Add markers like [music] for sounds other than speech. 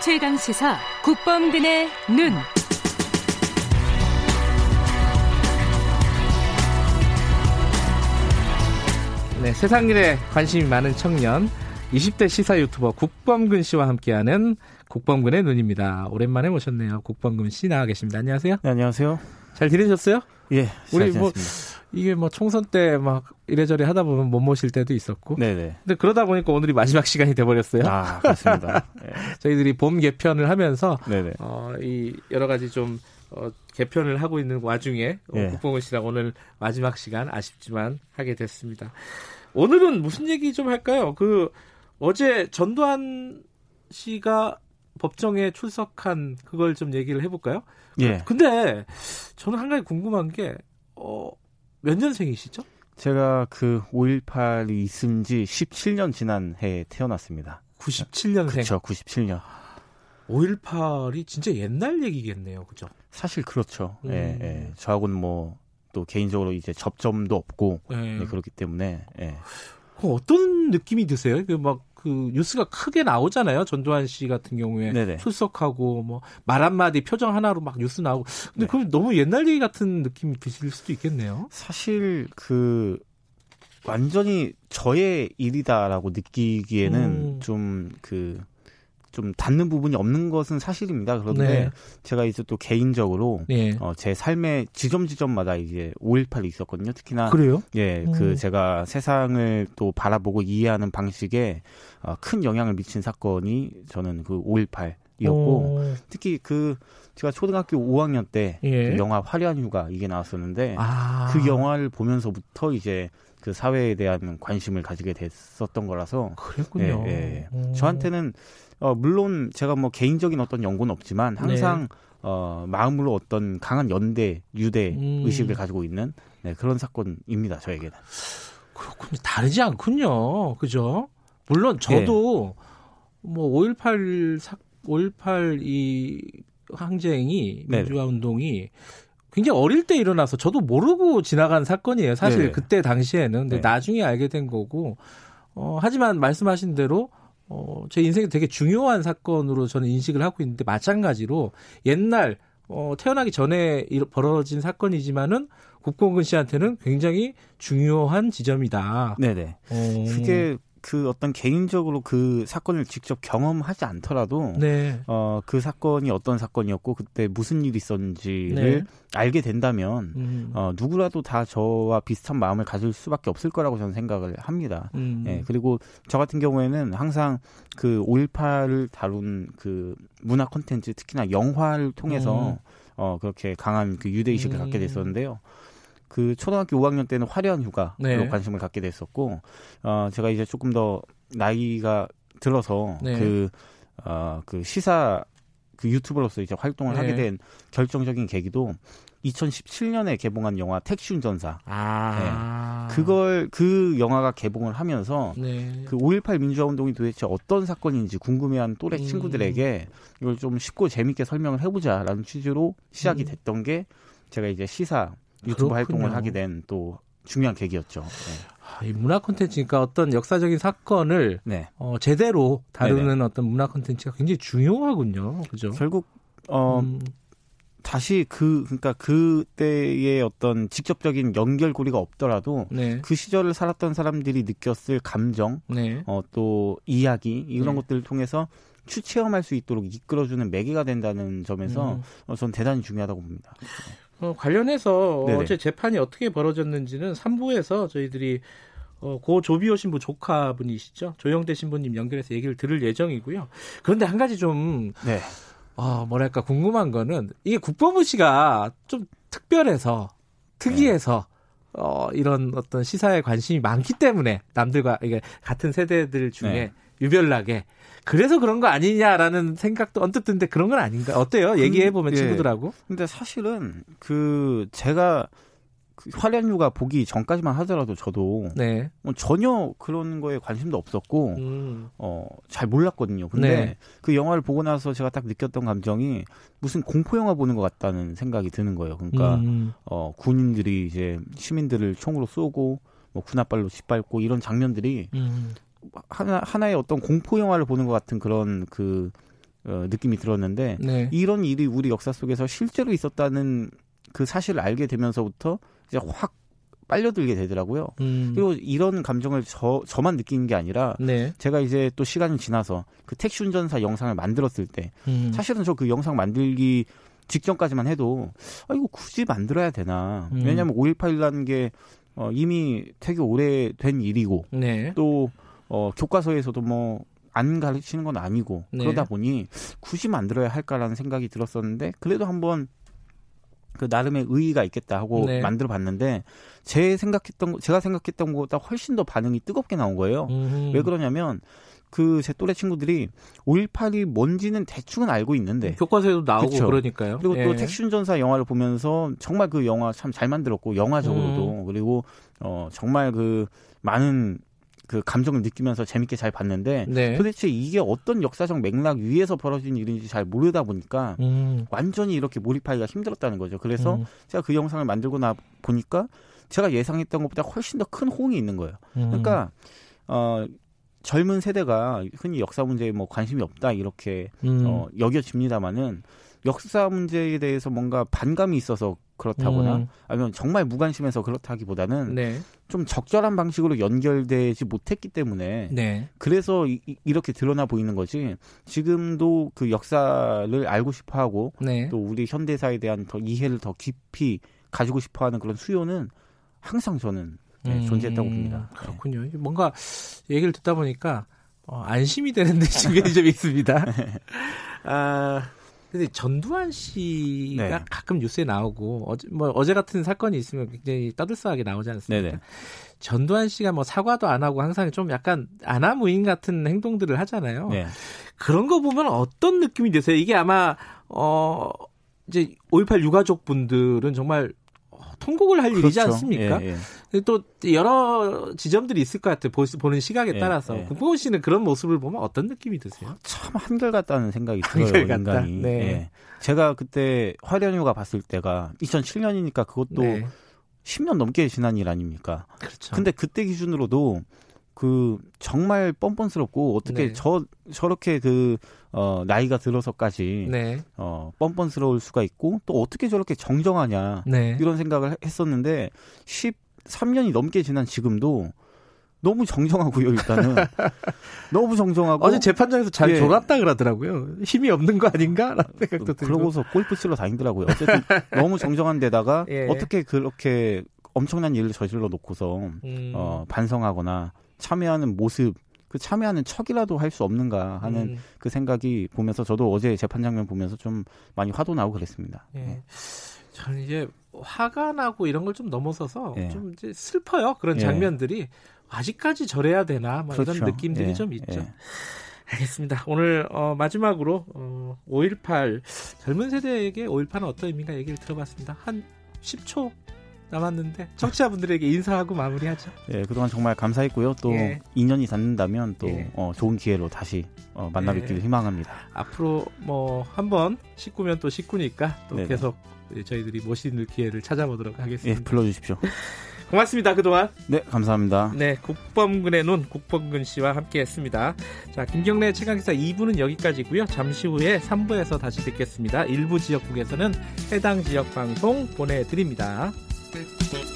최강 시사 국범근의 눈. 네, 세상 일에 관심이 많은 청년 20대 시사 유튜버 국범근 씨와 함께하는 국범근의 눈입니다. 오랜만에 모셨네요. 국범근 씨 나와 계십니다. 안녕하세요. 네, 안녕하세요. 잘 지내셨어요? 예. 우리 뭐 이게 뭐 총선 때 막 이래저래 하다 보면 못 모실 때도 있었고. 네네. 근데 그러다 보니까 오늘이 마지막 시간이 돼버렸어요. 아, 그렇습니다. [laughs] 네. 저희들이 봄 개편을 하면서 네네. 어, 이 여러 가지 좀 어, 개편을 하고 있는 와중에 어, 예. 국뽕은 씨랑 오늘 마지막 시간 아쉽지만 하게 됐습니다. 오늘은 무슨 얘기 좀 할까요? 그 어제 전두환 씨가 법정에 출석한 그걸 좀 얘기를 해볼까요? 예. 근데 저는 한 가지 궁금한 게 어, 몇 년생이시죠? 제가 그 5.18이 있은 지 17년 지난 해에 태어났습니다. 97년생. 그렇죠. 97년. 5.18이 진짜 옛날 얘기겠네요. 그죠? 사실 그렇죠. 음. 예, 예. 저하고는 뭐 또 개인적으로 이제 접점도 없고 네. 네, 그렇기 때문에 예. 그 어떤 느낌이 드세요? 그 막 그 뉴스가 크게 나오잖아요. 전두환 씨 같은 경우에 네네. 출석하고 뭐 말 한마디 표정 하나로 막 뉴스 나오고. 근데 네. 그럼 너무 옛날 얘기 같은 느낌이 드실 수도 있겠네요. 사실 그 완전히 저의 일이다라고 느끼기에는 음. 좀그 좀 닿는 부분이 없는 것은 사실입니다. 그런데 네. 제가 이제 또 개인적으로 예. 어, 제 삶의 지점 지점마다 이제 5.18이 있었거든요. 특히나 그래요? 예, 음. 그 제가 세상을 또 바라보고 이해하는 방식에 어, 큰 영향을 미친 사건이 저는 그 5.18 이었고 어, 특히 그 제가 초등학교 5학년 때 예. 그 영화 화려한 휴가 이게 나왔었는데 아. 그 영화를 보면서부터 이제 그 사회에 대한 관심을 가지게 됐었던 거라서 그랬군요. 예, 예. 음. 저한테는 어, 물론 제가 뭐 개인적인 어떤 연구는 없지만 항상 어, 마음으로 어떤 강한 연대, 유대 음. 의식을 가지고 있는 네, 그런 사건입니다. 저에게는. 그렇군요. 다르지 않군요. 그죠? 물론 저도 뭐5.18 사, 5.18 이 항쟁이 네네. 민주화 운동이 굉장히 어릴 때 일어나서 저도 모르고 지나간 사건이에요. 사실 네네. 그때 당시에는. 근데 네. 나중에 알게 된 거고. 어, 하지만 말씀하신 대로 어, 제 인생에 되게 중요한 사건으로 저는 인식을 하고 있는데 마찬가지로 옛날 어, 태어나기 전에 일- 벌어진 사건이지만은 국공근 씨한테는 굉장히 중요한 지점이다. 네네. 어, 그게 그 어떤 개인적으로 그 사건을 직접 경험하지 않더라도 네. 어, 그 사건이 어떤 사건이었고 그때 무슨 일이 있었는지를 네. 알게 된다면 음. 어, 누구라도 다 저와 비슷한 마음을 가질 수밖에 없을 거라고 저는 생각을 합니다. 음. 예, 그리고 저 같은 경우에는 항상 그 5.18을 다룬 그 문화 콘텐츠, 특히나 영화를 통해서 음. 어, 그렇게 강한 그 유대의식을 음. 갖게 됐었는데요. 그 초등학교 5학년 때는 화려한 휴가로 네. 관심을 갖게 됐었고, 어, 제가 이제 조금 더 나이가 들어서 네. 그, 어, 그 시사 그 유튜버로서 이제 활동을 네. 하게 된 결정적인 계기도 2017년에 개봉한 영화 택시 운전사. 아. 그걸 그 영화가 개봉을 하면서 네. 그5.18 민주화 운동이 도대체 어떤 사건인지 궁금해하는 또래 음. 친구들에게 이걸 좀 쉽고 재밌게 설명을 해보자라는 취지로 시작이 음. 됐던 게 제가 이제 시사 유튜브 그렇군요. 활동을 하게 된 또 중요한 계기였죠. 아, 이 문화 콘텐츠니까 어떤 역사적인 사건을 네. 네. 어, 제대로 다루는 어떤 문화 콘텐츠가 굉장히 중요하군요. 그죠? 결국 어 음, 다시 그 그러니까 그때의 어떤 직접적인 연결고리가 없더라도 네. 그 시절을 살았던 사람들이 느꼈을 감정, 네. 어, 또 이야기 이런 네. 것들을 통해서 추체험할 수 있도록 이끌어주는 매개가 된다는 점에서 음. 어, 전 대단히 중요하다고 봅니다. 어, 관련해서 네네. 어제 재판이 어떻게 벌어졌는지는 3부에서 저희들이 어, 고 조비오 신부 조카분이시죠. 조영대 신부님 연결해서 얘기를 들을 예정이고요. 그런데 한 가지 좀 네. 어, 뭐랄까 궁금한 거는 이게 국법부 씨가 좀 특별해서 특이해서 어, 이런 어떤 시사에 관심이 많기 때문에 남들과 이게 같은 세대들 중에 네. 유별나게 그래서 그런 거 아니냐라는 생각도 언뜻 드는데 그런 건 아닌가? 어때요? 얘기해 보면 예. 친구들하고. 근데 사실은 그 제가 그 휴가 보기 전까지만 하더라도 저도 네. 뭐 전혀 그런 거에 관심도 없었고 음. 어, 잘 몰랐거든요. 근데 네. 그 영화를 보고 나서 제가 딱 느꼈던 감정이 무슨 공포 영화 보는 것 같다는 생각이 드는 거예요. 그러니까 음. 어, 군인들이 이제 시민들을 총으로 쏘고 뭐 군홧발로 짓밟고 이런 장면들이 음. 하나 하나의 어떤 공포 영화를 보는 것 같은 그런 그 어, 느낌이 들었는데 네. 이런 일이 우리 역사 속에서 실제로 있었다는 그 사실을 알게 되면서부터 이제 확 빨려들게 되더라고요. 음. 그리고 이런 감정을 저 저만 느끼는 게 아니라 네. 제가 이제 또 시간이 지나서 그 택시 운전사 영상을 만들었을 때 음. 사실은 저 그 영상 만들기 직전까지만 해도 아 이거 굳이 만들어야 되나? 음. 왜냐하면 5.18이라는 게 어, 이미 되게 오래된 일이고 네. 또 어, 교과서에서도 뭐 안 가르치는 건 아니고 네. 그러다 보니 굳이 만들어야 할까라는 생각이 들었었는데 그래도 한번 그 나름의 의의가 있겠다 하고 네. 만들어 봤는데 제 생각했던 거- 제가 생각했던 것보다 훨씬 더 반응이 뜨겁게 나온 거예요. 음. 왜 그러냐면 그제 또래 친구들이 5.18이 뭔지는 대충은 알고 있는데 교과서에도 나오고 그쵸. 그러니까요 예. 그리고 또 택시 운전사 영화를 보면서 정말 그 영화 참 잘 만들었고 영화적으로도 음. 그리고 어 정말 그 많은 그 감정을 느끼면서 재밌게 잘 봤는데 네. 도대체 이게 어떤 역사적 맥락 위에서 벌어진 일인지 잘 모르다 보니까 음. 완전히 이렇게 몰입하기가 힘들었다는 거죠. 그래서 음. 제가 그 영상을 만들고 나 보니까 제가 예상했던 것보다 훨씬 더 큰 호응이 있는 거예요. 음. 그러니까 어 젊은 세대가 흔히 역사 문제에 뭐 관심이 없다 이렇게 음. 어, 여겨집니다마는 역사 문제에 대해서 뭔가 반감이 있어서 그렇다거나 음. 아니면 정말 무관심해서 그렇다기보다는 네. 좀 적절한 방식으로 연결되지 못했기 때문에 네. 그래서 이, 렇게 드러나 보이는 거지 지금도 그 역사를 알고 싶어하고 네. 또 우리 현대사에 대한 더 이해를 더 깊이 가지고 싶어하는 그런 수요는 항상 저는 네, 존재했다고 봅니다. 음, 그렇군요. 뭔가 얘기를 듣다 보니까 어, 안심이 되는 데 [laughs] 지금 좀 있습니다. [laughs] 아, 근데 전두환 씨가 네. 가끔 뉴스에 나오고 어제 뭐 어제 같은 사건이 있으면 굉장히 떠들썩하게 나오지 않습니까? 네네. 전두환 씨가 뭐 사과도 안 하고 항상 좀 약간 아나무인 같은 행동들을 하잖아요. 네. 그런 거 보면 어떤 느낌이 드세요? 이게 아마 어 이제 5.18 유가족 분들은 정말 어, 통곡을 할 일이지 그렇죠. 않습니까? 예, 예. 또 여러 지점들이 있을 것 같아요. 보- 보는 시각에 예, 따라서. 예. 국보원 씨는 그런 모습을 보면 어떤 느낌이 드세요? 참 한결같다는 생각이 들어요, 한결같다. 인간이. 네. 예. 제가 그때 화련휴가 봤을 때가 2007년이니까 그것도 네. 10년 넘게 지난 일 아닙니까? 그렇죠. 근데 그때 기준으로도 그 정말 뻔뻔스럽고 어떻게 네. 저 저렇게 그 어, 나이가 들어서까지 네. 어, 뻔뻔스러울 수가 있고 또 어떻게 저렇게 정정하냐 네. 이런 생각을 했었는데 13년이 넘게 지난 지금도 너무 정정하고요 일단은 [laughs] 너무 정정하고 어제 재판장에서 잘 예. 졸았다 그러더라고요. 힘이 없는 거 아닌가라는 생각도 들고. 그러고서 골프 치러 다니더라고요. 어쨌든 [laughs] 너무 정정한 데다가 예. 어떻게 그렇게 엄청난 일을 저질러 놓고서 음. 어, 반성하거나 참여하는 모습, 그 참여하는 척이라도 할 수 없는가 하는 음. 그 생각이 보면서 저도 어제 재판 장면 보면서 좀 많이 화도 나고 그랬습니다. 예. 저는 이제 화가 나고 이런 걸 좀 넘어서서 예. 좀 이제 슬퍼요. 그런 예. 장면들이 아직까지 저래야 되나 뭐 이런 그렇죠. 느낌들이 예, 좀 있죠. 예. 알겠습니다. 오늘 어, 마지막으로 어, 5.18 젊은 세대에게 5.18은 어떤 의미인가 얘기를 들어봤습니다. 한 10초 남았는데 청취자분들에게 인사하고 마무리하죠. 예, 그동안 정말 감사했고요. 또 예. 인연이 닿는다면 또 예. 어, 좋은 기회로 다시 어, 만나뵙기를 예. 희망합니다. 앞으로 뭐 한번 식구면 또 식구니까 또 네네. 계속 저희들이 모실 기회를 찾아보도록 예, 하겠습니다. 불러주십시오. [laughs] 고맙습니다. 그동안. 네, 감사합니다. 네, 국범근의 눈 국범근 씨와 함께했습니다. 자, 김경래 최강기사 2부는 여기까지고요. 잠시 후에 3부에서 다시 듣겠습니다. 일부 지역국에서는 해당 지역 방송 보내드립니다. Thank you.